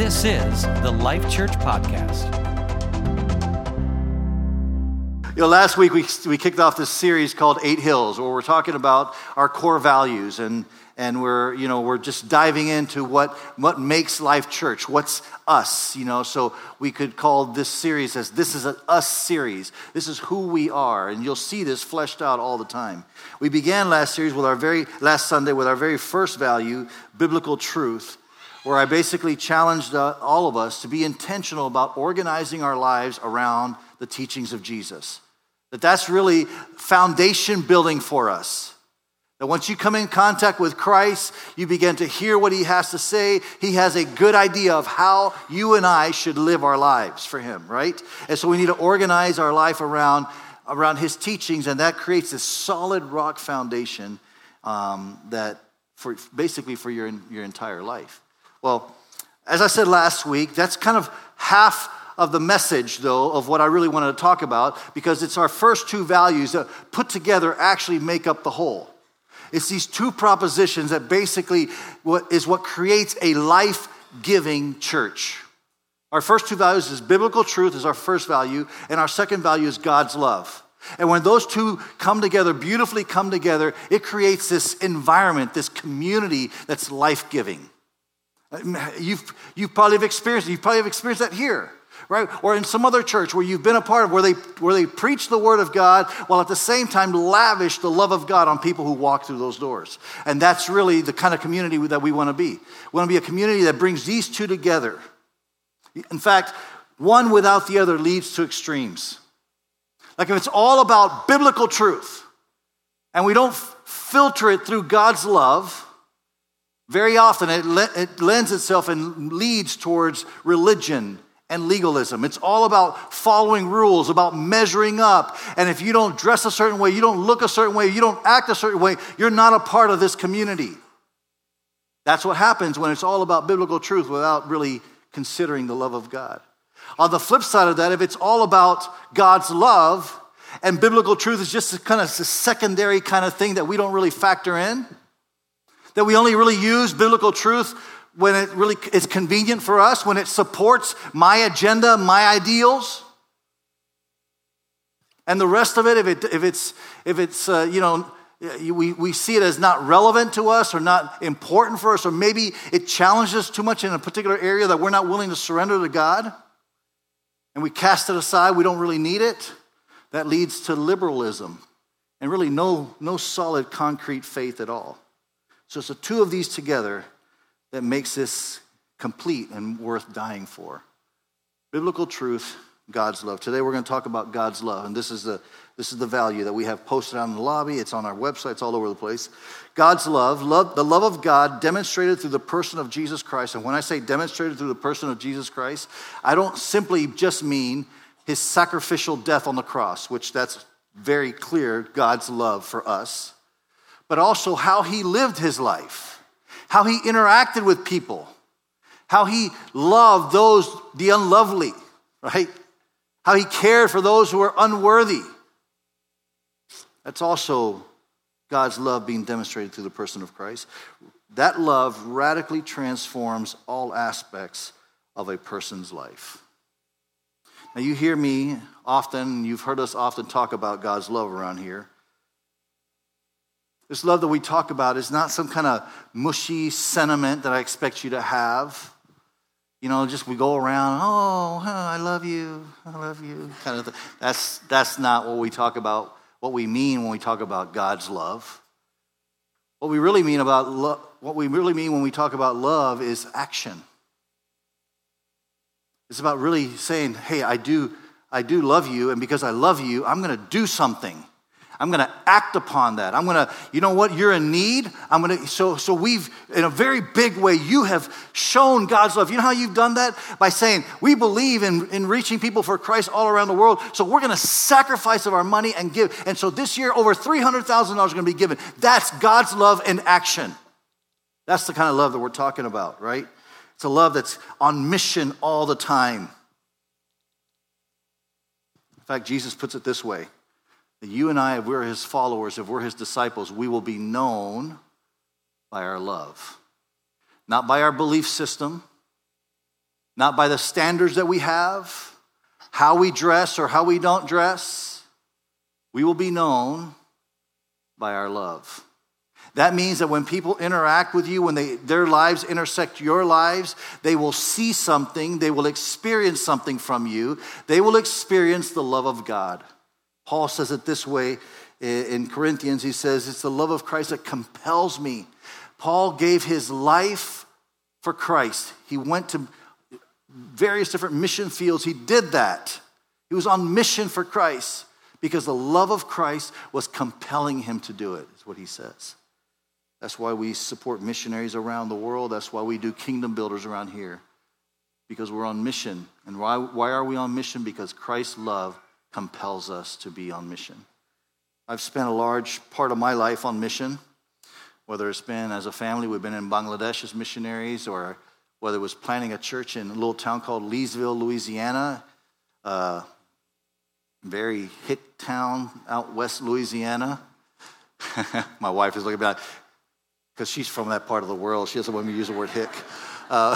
This is the Life Church Podcast. You know, last week we, we kicked off this series called Eight Hills, where we're talking about our core values and and we're you know we're just diving into what what makes life church what's us you know. So we could call this series as this is an us series. This is who we are. And you'll see this fleshed out all the time. We began last series with our very last sunday with our very first value biblical truth where i basically challenged uh, all of us to be intentional about organizing our lives around the teachings of jesus that that's really foundation building for us that once you come in contact with Christ, you begin to hear what he has to say. He has a good idea of how you and I should live our lives for him, right? And so we need to organize our life around, around his teachings, and that creates this solid rock foundation um, that for basically for your, your entire life. Well, as I said last week, that's kind of half of the message, though, of what I really wanted to talk about, because it's our first two values that put together actually make up the whole. It's these two propositions that basically is what creates a life giving church. Our first two values is biblical truth is our first value, and our second value is God's love. And when those two come together, beautifully come together, it creates this environment, this community that's life giving. Uh, you've, you've probably experienced, you probably have experienced that here right? Or in some other church where you've been a part of, where they, where they preach the word of God while at the same time lavish the love of God on people who walk through those doors. And that's really the kind of community that we want to be. We want to be a community that brings these two together. In fact, one without the other leads to extremes. Like if it's all about biblical truth and we don't filter it through God's love, very often it, le- it lends itself and leads towards religion and legalism. It's all about following rules, about measuring up. And if you don't dress a certain way, you don't look a certain way, you don't act a certain way, you're not a part of this community. That's what happens when it's all about biblical truth without really considering the love of God. On the flip side of that, if it's all about God's love and biblical truth is just kind of a secondary kind of thing that we don't really factor in, that we only really use biblical truth when it really is convenient for us, when it supports my agenda, my ideals. And the rest of it, if, it, if it's, if it's uh, you know, we, we see it as not relevant to us or not important for us, or maybe it challenges too much in a particular area that we're not willing to surrender to God, and we cast it aside, we don't really need it, that leads to liberalism and really no, no solid concrete faith at all. So it's the two of these together that makes this complete and worth dying for. Biblical truth, God's love. Today we're going to talk about God's love, and this is the this is the value that we have posted on the lobby. It's on our website. It's all over the place. God's love, love, the love of God demonstrated through the person of Jesus Christ. And when I say demonstrated through the person of Jesus Christ, I don't simply just mean his sacrificial death on the cross, which that's very clear God's love for us, but also how he lived his life how he interacted with people, how he loved those, the unlovely, right? How he cared for those who were unworthy. That's also God's love being demonstrated through the person of Christ. That love radically transforms all aspects of a person's life. Now, you hear me often, you've heard us often talk about God's love around here. This love that we talk about is not some kind of mushy sentiment that I expect you to have. You know, just we go around, oh, I love you, I love you, kind of thing. That's, that's not what we talk about, what we mean when we talk about God's love. What we really mean about lo- what we really mean when we talk about love is action. It's about really saying, hey, I do, I do love you, and because I love you, I'm going to do something. I'm going to act upon that. I'm going to, you know what, you're in need. I'm going to, so, so we've, in a very big way, you have shown God's love. You know how you've done that? By saying, we believe in, in reaching people for Christ all around the world. So we're going to sacrifice of our money and give. And so this year, over $300,000 are going to be given. That's God's love in action. That's the kind of love that we're talking about, right? It's a love that's on mission all the time. In fact, Jesus puts it this way you and I, if we're his followers, if we're his disciples, we will be known by our love. Not by our belief system, not by the standards that we have, how we dress or how we don't dress. We will be known by our love. That means that when people interact with you, when they, their lives intersect your lives, they will see something, they will experience something from you, they will experience the love of God. Paul says it this way in Corinthians. He says, It's the love of Christ that compels me. Paul gave his life for Christ. He went to various different mission fields. He did that. He was on mission for Christ because the love of Christ was compelling him to do it, is what he says. That's why we support missionaries around the world. That's why we do kingdom builders around here, because we're on mission. And why, why are we on mission? Because Christ's love compels us to be on mission. I've spent a large part of my life on mission, whether it's been as a family, we've been in Bangladesh as missionaries, or whether it was planting a church in a little town called Leesville, Louisiana, a very hick town out west Louisiana. my wife is looking at because she's from that part of the world. She doesn't want me to use the word hick. Uh,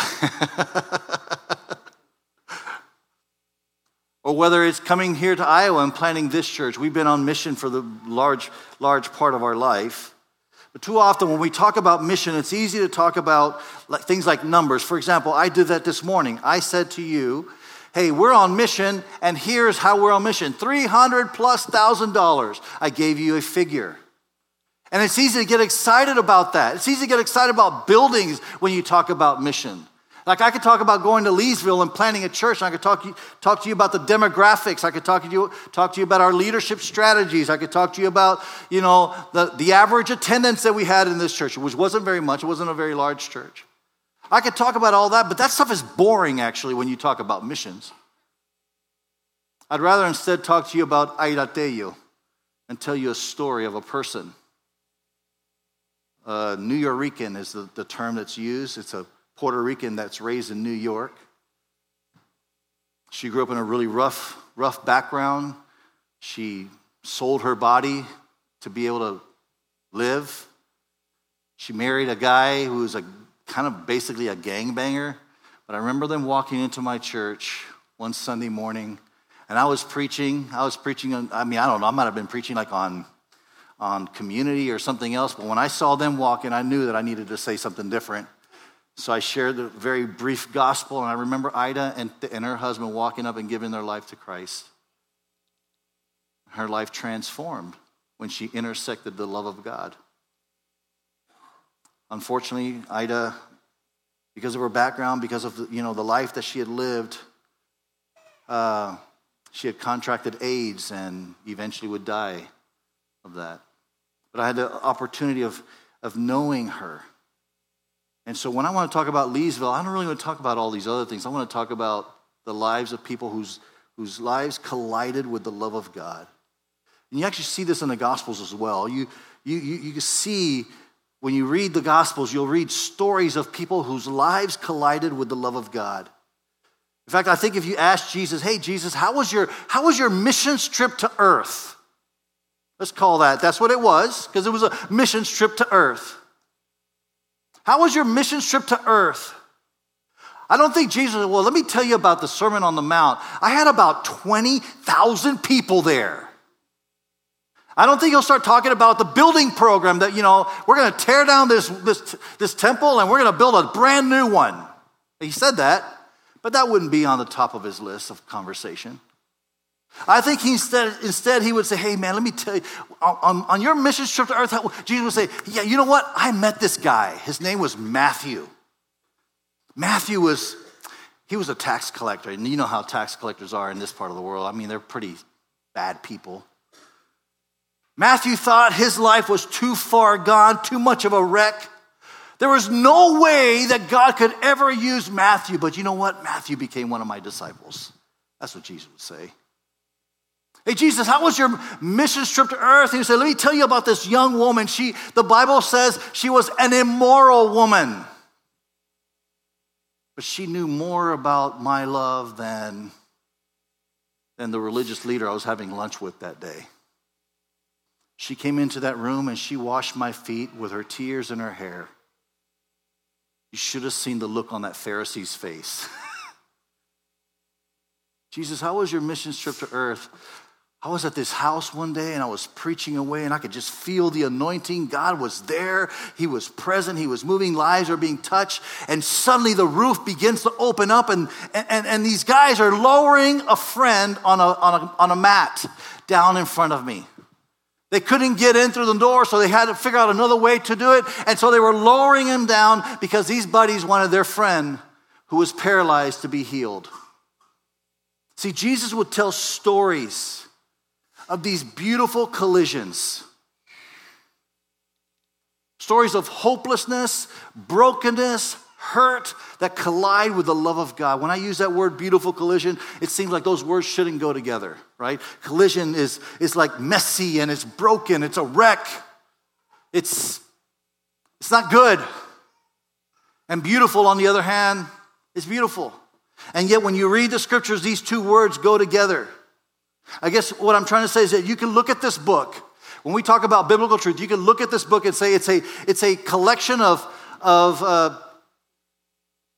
or whether it's coming here to Iowa and planting this church. We've been on mission for the large, large part of our life. But too often when we talk about mission, it's easy to talk about things like numbers. For example, I did that this morning. I said to you, hey, we're on mission, and here's how we're on mission 300 plus thousand dollars. I gave you a figure. And it's easy to get excited about that. It's easy to get excited about buildings when you talk about mission. Like I could talk about going to Leesville and planting a church. I could talk to, you, talk to you about the demographics. I could talk to you talk to you about our leadership strategies. I could talk to you about you know the, the average attendance that we had in this church, which wasn't very much. It wasn't a very large church. I could talk about all that, but that stuff is boring actually when you talk about missions. I'd rather instead talk to you about Airateyo and tell you a story of a person uh, Nuyorican is the, the term that's used. It's a Puerto Rican that's raised in New York. She grew up in a really rough, rough background. She sold her body to be able to live. She married a guy who was a kind of basically a gangbanger. But I remember them walking into my church one Sunday morning, and I was preaching. I was preaching I mean, I don't know, I might have been preaching like on on community or something else, but when I saw them walking, I knew that I needed to say something different. So I shared the very brief gospel, and I remember Ida and, and her husband walking up and giving their life to Christ. Her life transformed when she intersected the love of God. Unfortunately, Ida, because of her background, because of the, you know the life that she had lived, uh, she had contracted AIDS and eventually would die of that. But I had the opportunity of, of knowing her. And so when I want to talk about Leesville, I don't really want to talk about all these other things. I want to talk about the lives of people whose, whose lives collided with the love of God. And you actually see this in the Gospels as well. You, you, you, you see, when you read the Gospels, you'll read stories of people whose lives collided with the love of God. In fact, I think if you ask Jesus, hey, Jesus, how was your, how was your missions trip to earth? Let's call that. That's what it was, because it was a mission trip to earth. How was your mission trip to earth? I don't think Jesus, well, let me tell you about the Sermon on the Mount. I had about 20,000 people there. I don't think he'll start talking about the building program that, you know, we're going to tear down this, this, this temple and we're going to build a brand new one. He said that, but that wouldn't be on the top of his list of conversation. I think he instead, instead he would say, hey man, let me tell you, on, on your mission trip to earth, Jesus would say, yeah, you know what? I met this guy. His name was Matthew. Matthew was, he was a tax collector. And you know how tax collectors are in this part of the world. I mean, they're pretty bad people. Matthew thought his life was too far gone, too much of a wreck. There was no way that God could ever use Matthew, but you know what? Matthew became one of my disciples. That's what Jesus would say. Hey, Jesus, how was your mission trip to earth? And he said, Let me tell you about this young woman. She, the Bible says she was an immoral woman. But she knew more about my love than, than the religious leader I was having lunch with that day. She came into that room and she washed my feet with her tears in her hair. You should have seen the look on that Pharisee's face. Jesus, how was your mission trip to earth? I was at this house one day and I was preaching away and I could just feel the anointing. God was there. He was present. He was moving. Lives are being touched. And suddenly the roof begins to open up and, and, and these guys are lowering a friend on a, on, a, on a mat down in front of me. They couldn't get in through the door, so they had to figure out another way to do it. And so they were lowering him down because these buddies wanted their friend who was paralyzed to be healed. See, Jesus would tell stories of these beautiful collisions. Stories of hopelessness, brokenness, hurt that collide with the love of God. When I use that word beautiful collision, it seems like those words shouldn't go together, right? Collision is, is like messy and it's broken, it's a wreck. It's, it's not good. And beautiful, on the other hand, is beautiful. And yet, when you read the scriptures, these two words go together. I guess what I'm trying to say is that you can look at this book. When we talk about biblical truth, you can look at this book and say it's a, it's a collection of, of uh,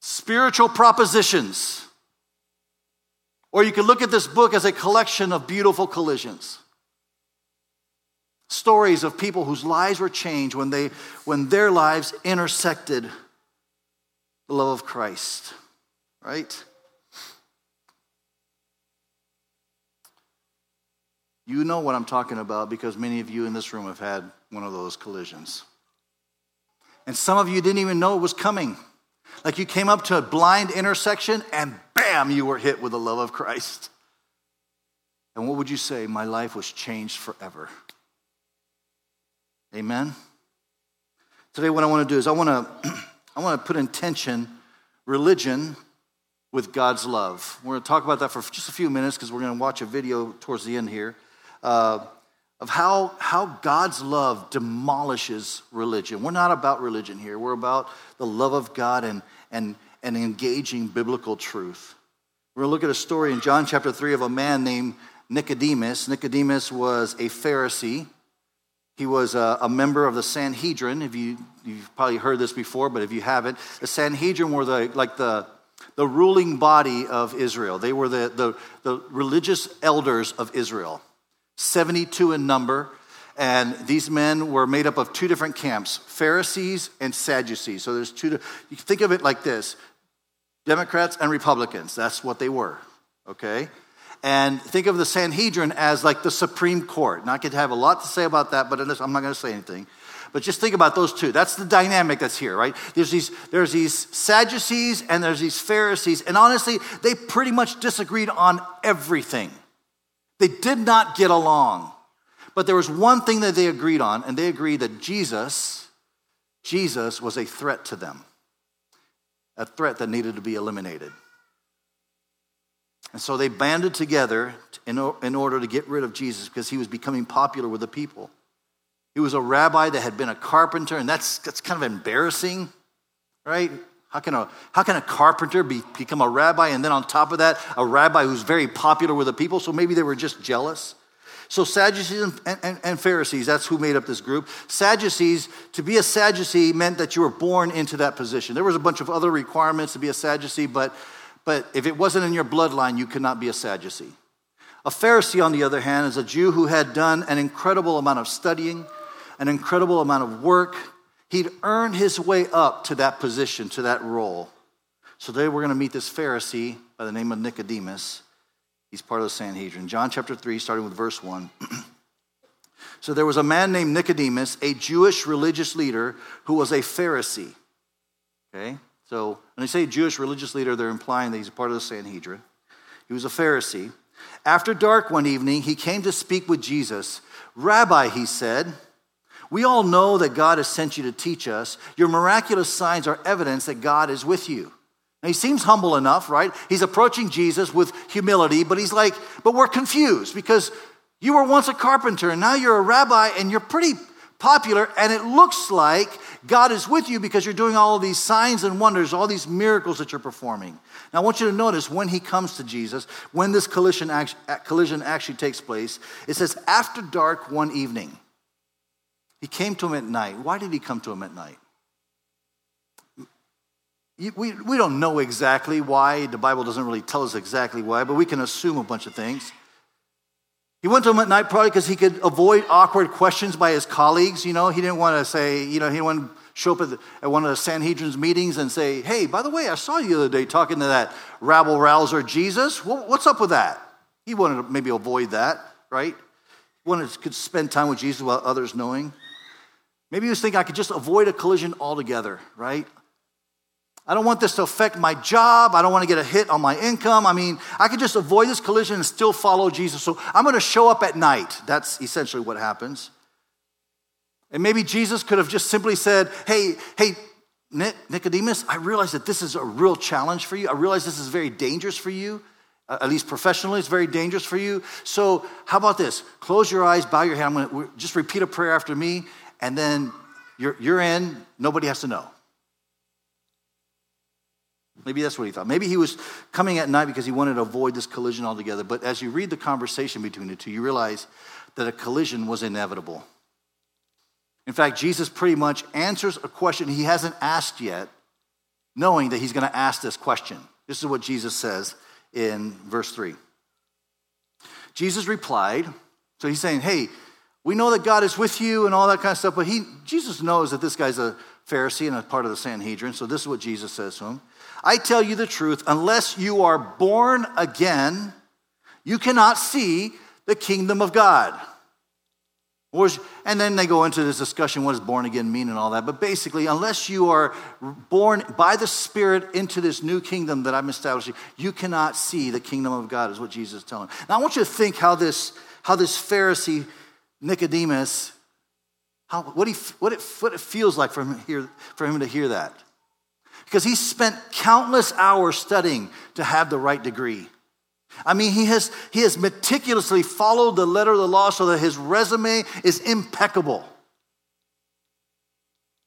spiritual propositions. Or you can look at this book as a collection of beautiful collisions. Stories of people whose lives were changed when, they, when their lives intersected the love of Christ, right? You know what I'm talking about because many of you in this room have had one of those collisions. And some of you didn't even know it was coming. Like you came up to a blind intersection and bam, you were hit with the love of Christ. And what would you say? My life was changed forever. Amen. Today, what I want to do is I want to, I want to put in tension religion with God's love. We're going to talk about that for just a few minutes because we're going to watch a video towards the end here uh, of how, how God's love demolishes religion. We're not about religion here, we're about the love of God and, and, and engaging biblical truth. We're going to look at a story in John chapter 3 of a man named Nicodemus. Nicodemus was a Pharisee. He was a, a, member of the Sanhedrin. If you, you've probably heard this before, but if you haven't, the Sanhedrin were the, like the, the ruling body of Israel. They were the, the, the religious elders of Israel. 72 in number. And these men were made up of two different camps Pharisees and Sadducees. So there's two, you think of it like this Democrats and Republicans. That's what they were, okay? And think of the Sanhedrin as like the Supreme Court. And I could have a lot to say about that, but I'm not going to say anything. But just think about those two. That's the dynamic that's here, right? There's these, there's these Sadducees and there's these Pharisees. And honestly, they pretty much disagreed on everything. They did not get along. But there was one thing that they agreed on, and they agreed that Jesus, Jesus was a threat to them, a threat that needed to be eliminated. And so they banded together in, in order to get rid of Jesus because he was becoming popular with the people. He was a rabbi that had been a carpenter, and that's, that's kind of embarrassing, right? How can a, how can a carpenter be, become a rabbi and then on top of that, a rabbi who's very popular with the people? So maybe they were just jealous. So Sadducees and, and, and, Pharisees, that's who made up this group. Sadducees, to be a Sadducee meant that you were born into that position. There was a bunch of other requirements to be a Sadducee, but, but if it wasn't in your bloodline, you could not be a Sadducee. A Pharisee, on the other hand, is a Jew who had done an incredible amount of studying, an incredible amount of work, He'd earned his way up to that position, to that role. So today we're going to meet this Pharisee by the name of Nicodemus. He's part of the Sanhedrin. John chapter 3, starting with verse 1. so there was a man named Nicodemus, a Jewish religious leader who was a Pharisee. Okay? So when they say Jewish religious leader, they're implying that he's a part of the Sanhedrin. He was a Pharisee. After dark one evening, he came to speak with Jesus. Rabbi, he said, we all know that God has sent you to teach us. Your miraculous signs are evidence that God is with you. Now, he seems humble enough, right? He's approaching Jesus with humility, but he's like, but we're confused because you were once a carpenter and now you're a rabbi and you're pretty popular, and it looks like God is with you because you're doing all these signs and wonders, all these miracles that you're performing. Now, I want you to notice when he comes to Jesus, when this collision actually takes place, it says, after dark one evening. He came to him at night. Why did he come to him at night? we, we don't know exactly why. The Bible doesn't really tell us exactly why, but we can assume a bunch of things. He went to him at night probably because he could avoid awkward questions by his colleagues. You know, he didn't want to say, you know, he didn't show up at, the, at one of the Sanhedrin's meetings and say, hey, by the way, I saw you the other day talking to that rabble rouser Jesus. What's up with that? He wanted to maybe avoid that, right? He wanted to could spend time with Jesus without others knowing. Maybe he was thinking I could just avoid a collision altogether, right? I don't want this to affect my job. I don't want to get a hit on my income. I mean, I could just avoid this collision and still follow Jesus. So I'm going to show up at night. That's essentially what happens. And maybe Jesus could have just simply said, Hey, hey, Nicodemus, I realize that this is a real challenge for you. I realize this is very dangerous for you. At least professionally, it's very dangerous for you. So, how about this? Close your eyes, bow your head. I'm going to just repeat a prayer after me, and then you're, you're in. Nobody has to know. Maybe that's what he thought. Maybe he was coming at night because he wanted to avoid this collision altogether. But as you read the conversation between the two, you realize that a collision was inevitable. In fact, Jesus pretty much answers a question he hasn't asked yet, knowing that he's going to ask this question. This is what Jesus says in verse 3. Jesus replied, so he's saying, Hey, we know that God is with you and all that kind of stuff, but he, Jesus knows that this guy's a Pharisee and a part of the Sanhedrin, so this is what Jesus says to him. I tell you the truth, unless you are born again, you cannot see the kingdom of God. And then they go into this discussion what does born again mean and all that. But basically, unless you are born by the Spirit into this new kingdom that I'm establishing, you cannot see the kingdom of God, is what Jesus is telling. Now, I want you to think how this, how this Pharisee, Nicodemus, how, what, he, what, it, what it feels like for him, hear, for him to hear that because he spent countless hours studying to have the right degree. I mean, he has, he has meticulously followed the letter of the law so that his resume is impeccable.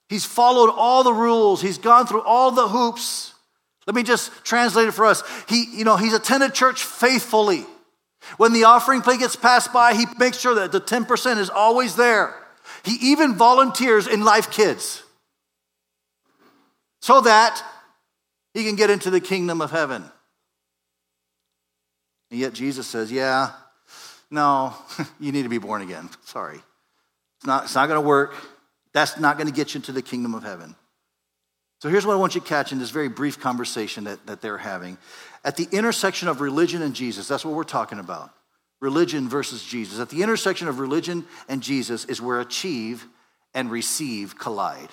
He's followed all the rules, he's gone through all the hoops. Let me just translate it for us. He, you know, he's attended church faithfully. When the offering plate gets passed by, he makes sure that the 10% is always there. He even volunteers in Life Kids so that he can get into the kingdom of heaven. And yet Jesus says, Yeah, no, you need to be born again. Sorry. It's not, it's not going to work. That's not going to get you into the kingdom of heaven. So here's what I want you to catch in this very brief conversation that, that they're having. At the intersection of religion and Jesus, that's what we're talking about. Religion versus Jesus. At the intersection of religion and Jesus is where achieve and receive collide.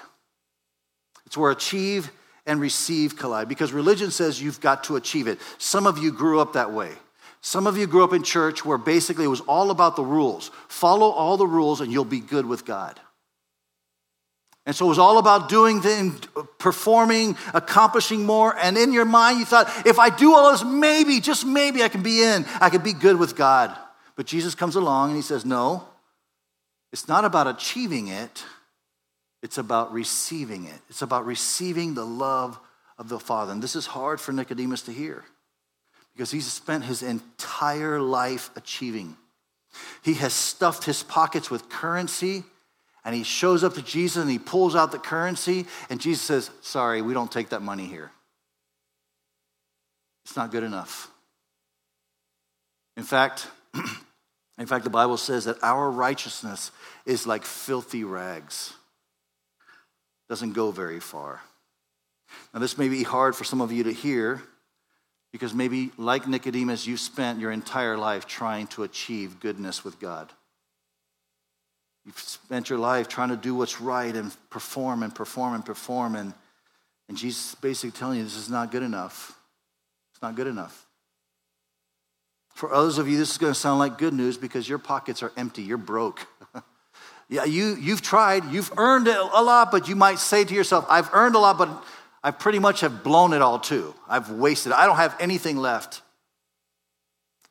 It's where achieve and receive collide because religion says you've got to achieve it. Some of you grew up that way. Some of you grew up in church where basically it was all about the rules. Follow all the rules and you'll be good with God. And so it was all about doing things, performing, accomplishing more. And in your mind, you thought, if I do all this, maybe, just maybe I can be in, I can be good with God. But Jesus comes along and he says, no, it's not about achieving it, it's about receiving it. It's about receiving the love of the Father. And this is hard for Nicodemus to hear because he's spent his entire life achieving. He has stuffed his pockets with currency and he shows up to Jesus and he pulls out the currency and Jesus says, Sorry, we don't take that money here. It's not good enough. In fact, in fact, the Bible says that our righteousness is like filthy rags doesn't go very far. Now, this may be hard for some of you to hear because maybe, like Nicodemus, you spent your entire life trying to achieve goodness with God. You've spent your life trying to do what's right and perform and perform and perform. And, and Jesus is basically telling you this is not good enough. It's not good enough. For others of you, this is going to sound like good news because your pockets are empty. You're broke. Yeah, you, you've tried, you've earned a lot, but you might say to yourself, I've earned a lot, but I pretty much have blown it all too. I've wasted. I don't have anything left.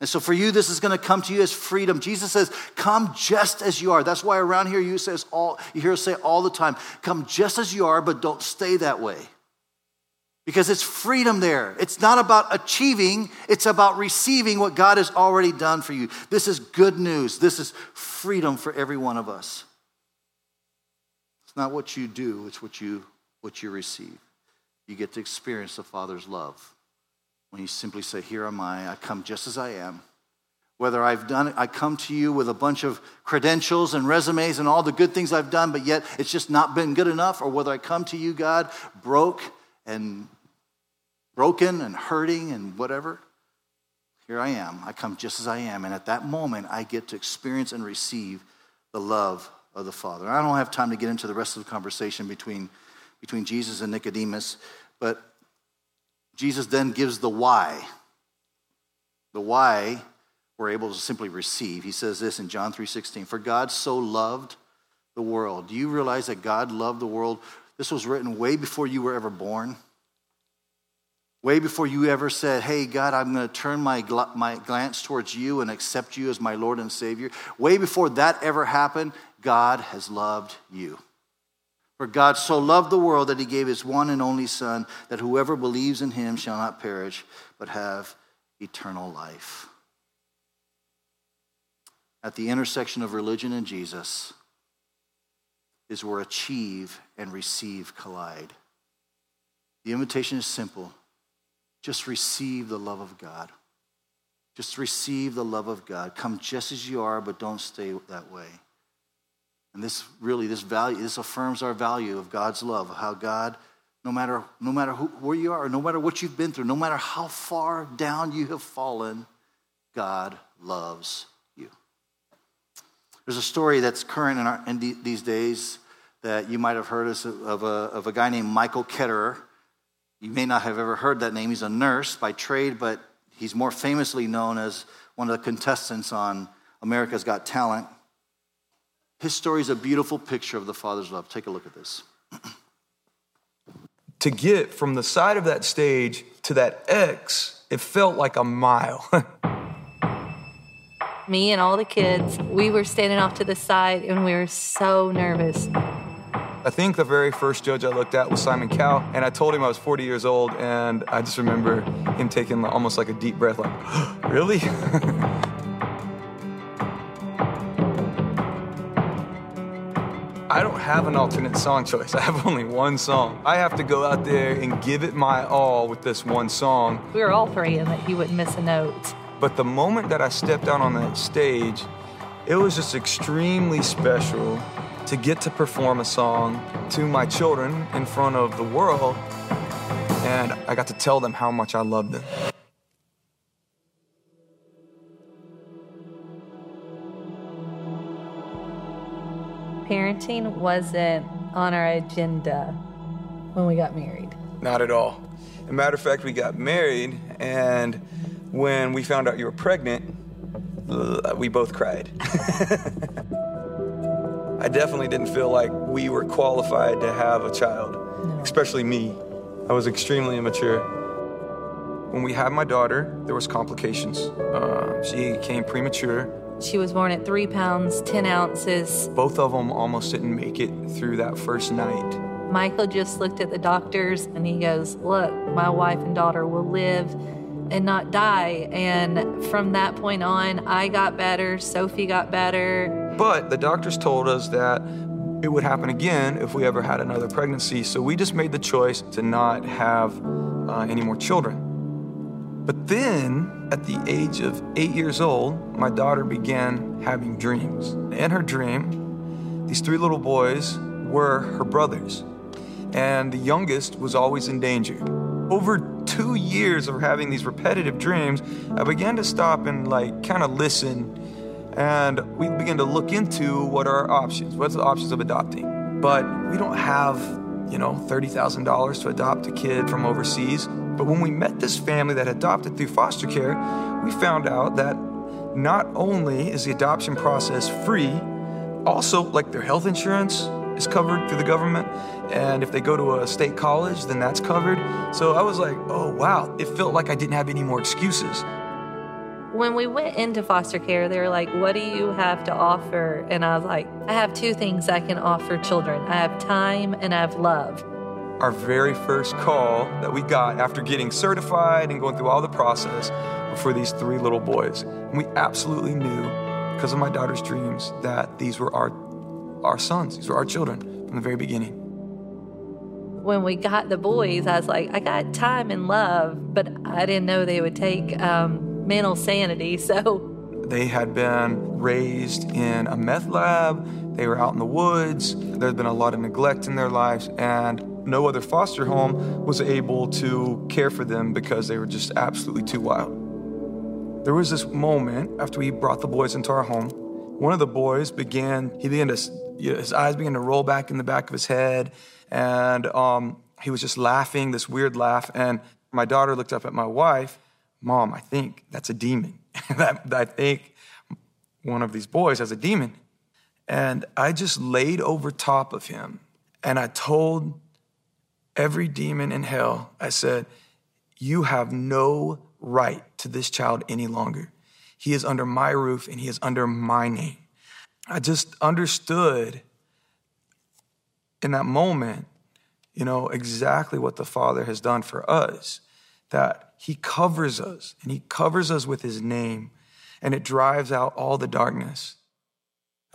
And so for you, this is going to come to you as freedom. Jesus says, Come just as you are. That's why around here you says all you hear us say all the time, come just as you are, but don't stay that way. Because it's freedom there. It's not about achieving, it's about receiving what God has already done for you. This is good news. This is freedom for every one of us. It's not what you do, it's what you what you receive. you get to experience the Father's love. When you simply say, Here am I, I come just as I am. Whether I've done it, I come to you with a bunch of credentials and resumes and all the good things I've done, but yet it's just not been good enough, or whether I come to you, God, broke and broken and hurting and whatever. Here I am. I come just as I am. And at that moment, I get to experience and receive the love of the Father. I don't have time to get into the rest of the conversation between, between Jesus and Nicodemus, but Jesus then gives the why. The why we're able to simply receive. He says this in John 3:16, "For God so loved the world." Do you realize that God loved the world? This was written way before you were ever born. Way before you ever said, Hey, God, I'm going to turn my, gl- my glance towards you and accept you as my Lord and Savior. Way before that ever happened, God has loved you. For God so loved the world that he gave his one and only Son, that whoever believes in him shall not perish, but have eternal life. At the intersection of religion and Jesus is where achieve and receive collide. The invitation is simple just receive the love of God. Just receive the love of God. Come just as you are, but don't stay that way. And this really, this value, this affirms our value of God's love, how God, no matter, no matter who, where you are, no matter what you've been through, no matter how far down you have fallen, God loves you. There's a story that's current in, our, in these days that you might have heard of a, of a guy named Michael Ketterer. You may not have ever heard that name. He's a nurse by trade, but he's more famously known as one of the contestants on America's Got Talent. His story is a beautiful picture of the Father's love. Take a look at this. to get from the side of that stage to that X, it felt like a mile. Me and all the kids, we were standing off to the side and we were so nervous. I think the very first judge I looked at was Simon Cowell, and I told him I was 40 years old, and I just remember him taking almost like a deep breath, like, really? I don't have an alternate song choice. I have only one song. I have to go out there and give it my all with this one song. We were all praying that he wouldn't miss a note. But the moment that I stepped out on that stage, it was just extremely special to get to perform a song to my children in front of the world, and I got to tell them how much I loved them. Parenting wasn't on our agenda when we got married. Not at all. As a matter of fact, we got married, and when we found out you were pregnant, we both cried. I definitely didn't feel like we were qualified to have a child, no. especially me. I was extremely immature. When we had my daughter, there was complications. Uh, she came premature. She was born at three pounds, 10 ounces. Both of them almost didn't make it through that first night. Michael just looked at the doctors and he goes, Look, my wife and daughter will live and not die. And from that point on, I got better, Sophie got better, but the doctors told us that it would happen again if we ever had another pregnancy. So we just made the choice to not have uh, any more children. But then, at the age of eight years old, my daughter began having dreams. In her dream, these three little boys were her brothers, and the youngest was always in danger. Over two years of having these repetitive dreams, I began to stop and like kind of listen and we began to look into what are our options. What's the options of adopting? But we don't have, you know, $30,000 to adopt a kid from overseas. But when we met this family that adopted through foster care, we found out that not only is the adoption process free, also like their health insurance is covered through the government. And if they go to a state college, then that's covered. So I was like, oh, wow. It felt like I didn't have any more excuses. When we went into foster care, they were like, What do you have to offer? And I was like, I have two things I can offer children I have time and I have love. Our very first call that we got after getting certified and going through all the process were for these three little boys. And we absolutely knew, because of my daughter's dreams, that these were our, our sons, these were our children from the very beginning. when we got the boys, I was like, I got time and love, but I didn't know they would take um, mental sanity. So they had been raised in a meth lab, they were out in the woods, there'd been a lot of neglect in their lives, and no other foster home was able to care for them because they were just absolutely too wild. There was this moment after we brought the boys into our home. One of the boys began, he began to, you know, his eyes began to roll back in the back of his head, and um, he was just laughing, this weird laugh. And my daughter looked up at my wife, Mom, I think that's a demon. I think one of these boys has a demon. And I just laid over top of him and I told every demon in hell, I said, You have no right to this child any longer. He is under my roof and he is under my name. I just understood in that moment, you know, exactly what the Father has done for us that he covers us and he covers us with his name and it drives out all the darkness.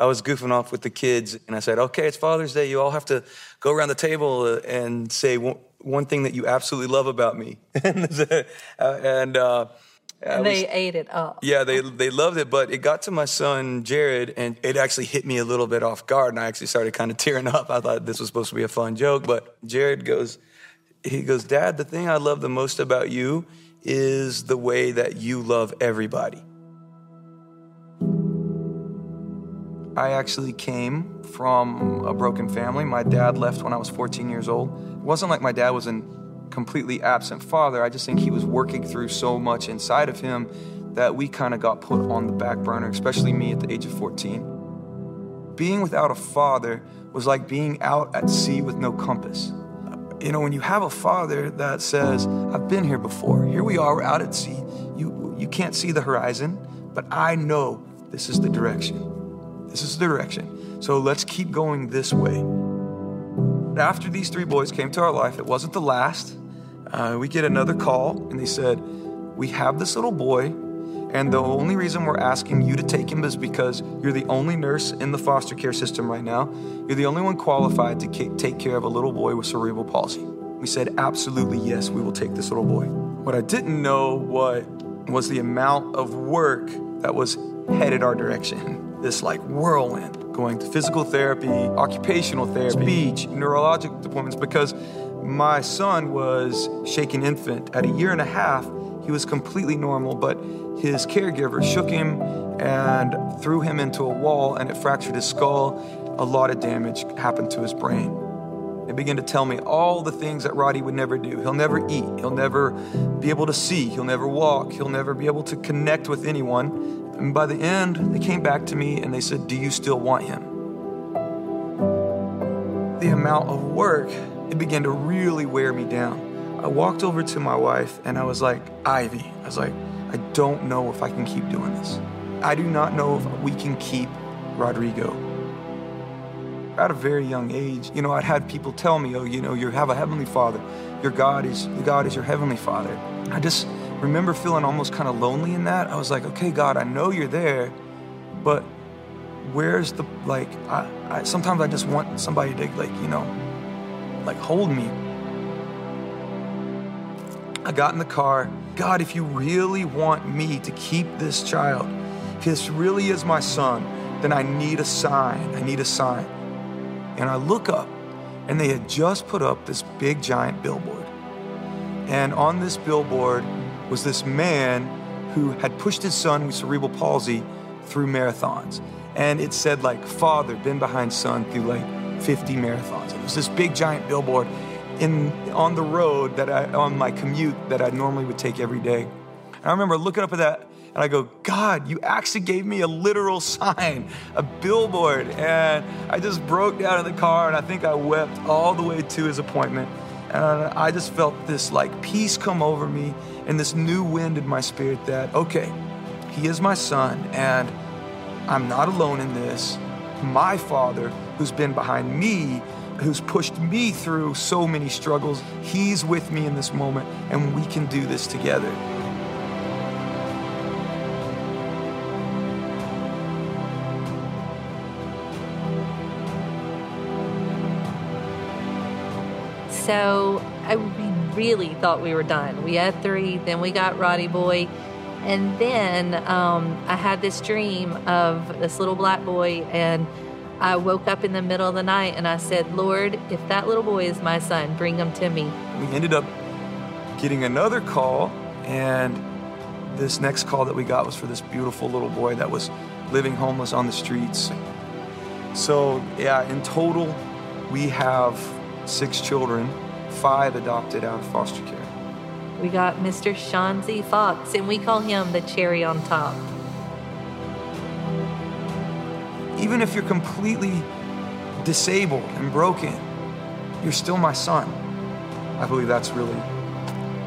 I was goofing off with the kids and I said, okay, it's Father's Day. You all have to go around the table uh, and say one thing that you absolutely love about me. and, uh, and they was, ate it up. Yeah, they they loved it, but it got to my son Jared, and it actually hit me a little bit off guard, and I actually started kind of tearing up. I thought this was supposed to be a fun joke, but Jared goes, he goes, Dad, the thing I love the most about you is the way that you love everybody. I actually came from a broken family. My dad left when I was 14 years old. It wasn't like my dad was a completely absent father. I just think he was working through so much inside of him that we kind of got put on the back burner, especially me at the age of 14. Being without a father was like being out at sea with no compass. You know, when you have a father that says, I've been here before, here we are, we're out at sea, you, you can't see the horizon, but I know this is the direction. This is the direction. So let's keep going this way. After these three boys came to our life, it wasn't the last. Uh, we get another call, and they said, We have this little boy and the only reason we're asking you to take him is because you're the only nurse in the foster care system right now. You're the only one qualified to take care of a little boy with cerebral palsy. We said, absolutely yes, we will take this little boy. What I didn't know what was the amount of work that was headed our direction. This like whirlwind, going to physical therapy, occupational therapy, speech, neurologic appointments, because my son was shaken infant at a year and a half. He was completely normal, but his caregiver shook him and threw him into a wall, and it fractured his skull. A lot of damage happened to his brain. They began to tell me all the things that Roddy would never do. He'll never eat. He'll never be able to see. He'll never walk. He'll never be able to connect with anyone. And by the end, they came back to me and they said, Do you still want him? The amount of work, it began to really wear me down. I walked over to my wife and I was like, Ivy, I was like, I don't know if I can keep doing this. I do not know if we can keep Rodrigo. At a very young age, you know, I'd had people tell me, oh, you know, you have a heavenly father. Your God is your God is your heavenly father. I just remember feeling almost kind of lonely in that. I was like, okay, God, I know you're there, but where's the like I, I sometimes I just want somebody to like, you know, like hold me. I got in the car God, if you really want me to keep this child, if this really is my son, then I need a sign. I need a sign. And I look up, and they had just put up this big giant billboard. And on this billboard was this man who had pushed his son with cerebral palsy through marathons. And it said, like, father, been behind son through like 50 marathons. It was this big giant billboard in on the road that I on my commute that I normally would take every day. And I remember looking up at that and I go, God, you actually gave me a literal sign, a billboard. And I just broke down in the car and I think I wept all the way to his appointment. And I just felt this like peace come over me and this new wind in my spirit that, okay, he is my son and I'm not alone in this. My father, who's been behind me, who's pushed me through so many struggles. He's with me in this moment, and we can do this together. so I really thought we were done. We had three, then we got Roddy Boy. And then um, I had this dream of this little black boy, and I woke up in the middle of the night and I said, Lord, if that little boy is my son, bring him to me. We ended up getting another call, and this next call that we got was for this beautiful little boy that was living homeless on the streets. So, yeah, in total, we have six children, five adopted out of foster care. We got Mr. Sean Z. Fox, and we call him the cherry on top. Even if you're completely disabled and broken, you're still my son. I believe that's really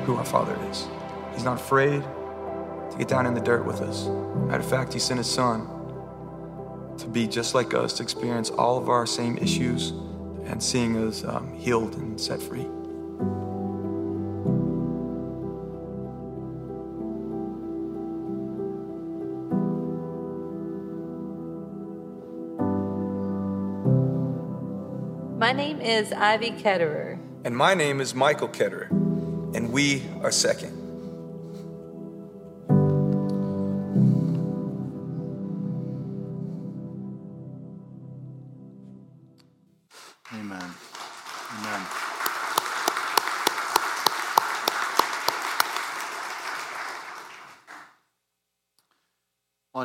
who our Father is. He's not afraid to get down in the dirt with us. Matter of fact, He sent His Son to be just like us, to experience all of our same issues and seeing us um, healed and set free. My name is Ivy Ketterer. And my name is Michael Ketterer, and we are second.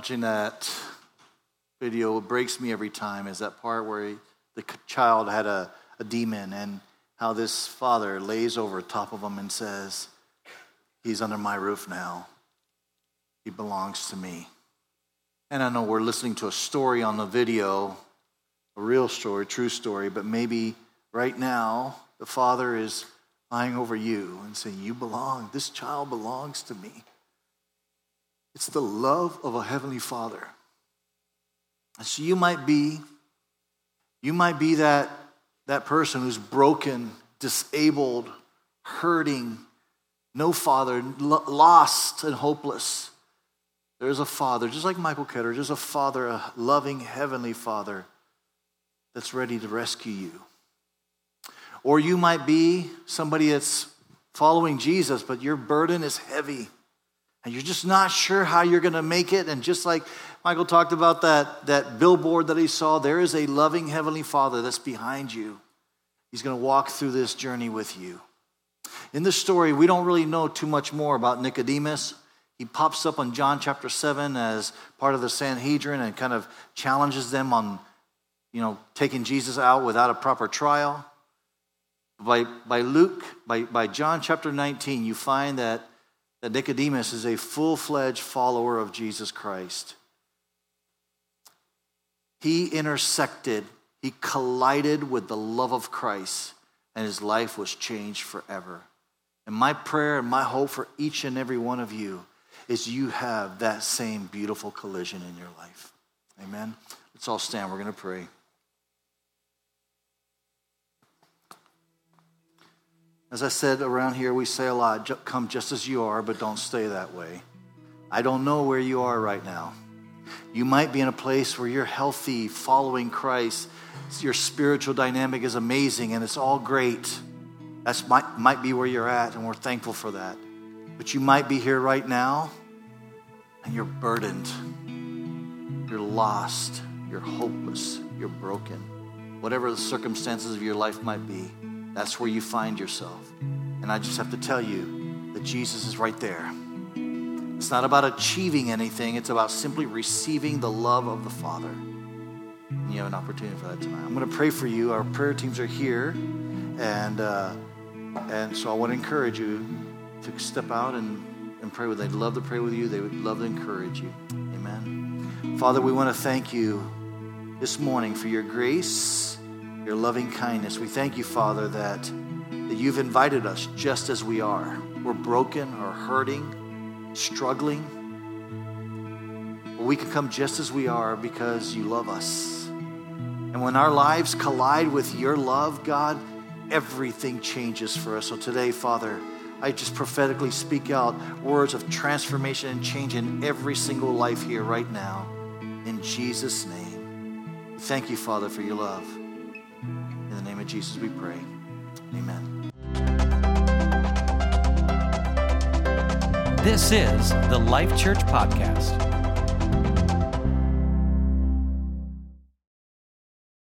Watching that video, what breaks me every time is that part where he, the child had a, a demon and how this father lays over top of him and says, He's under my roof now. He belongs to me. And I know we're listening to a story on the video, a real story, true story, but maybe right now the father is lying over you and saying, You belong. This child belongs to me. It's the love of a heavenly father. And so you might be, you might be that, that person who's broken, disabled, hurting, no father, lost and hopeless. There's a father, just like Michael Ketter, there's a father, a loving heavenly father that's ready to rescue you. Or you might be somebody that's following Jesus, but your burden is heavy and you're just not sure how you're going to make it. And just like Michael talked about that, that billboard that he saw, there is a loving Heavenly Father that's behind you. He's going to walk through this journey with you. In this story, we don't really know too much more about Nicodemus. He pops up on John chapter 7 as part of the Sanhedrin and kind of challenges them on, you know, taking Jesus out without a proper trial. By, by Luke, by, by John chapter 19, you find that, that Nicodemus is a full fledged follower of Jesus Christ. He intersected, he collided with the love of Christ, and his life was changed forever. And my prayer and my hope for each and every one of you is you have that same beautiful collision in your life. Amen. Let's all stand. We're going to pray. As I said around here, we say a lot come just as you are, but don't stay that way. I don't know where you are right now. You might be in a place where you're healthy, following Christ. Your spiritual dynamic is amazing and it's all great. That's might, might be where you're at, and we're thankful for that. But you might be here right now and you're burdened. You're lost. You're hopeless. You're broken. Whatever the circumstances of your life might be, that's where you find yourself. And I just have to tell you that Jesus is right there. It's not about achieving anything, it's about simply receiving the love of the Father. And you have an opportunity for that tonight. I'm going to pray for you. Our prayer teams are here. And, uh, and so I want to encourage you to step out and, and pray with them. They'd love to pray with you, they would love to encourage you. Amen. Father, we want to thank you this morning for your grace, your loving kindness. We thank you, Father, that, that you've invited us just as we are. We're broken or hurting, struggling. But we can come just as we are because you love us. And when our lives collide with your love, God, everything changes for us. So today, Father, I just prophetically speak out words of transformation and change in every single life here right now. In Jesus' name. Thank you, Father, for your love name of Jesus we pray. Amen. This is the Life Church Podcast.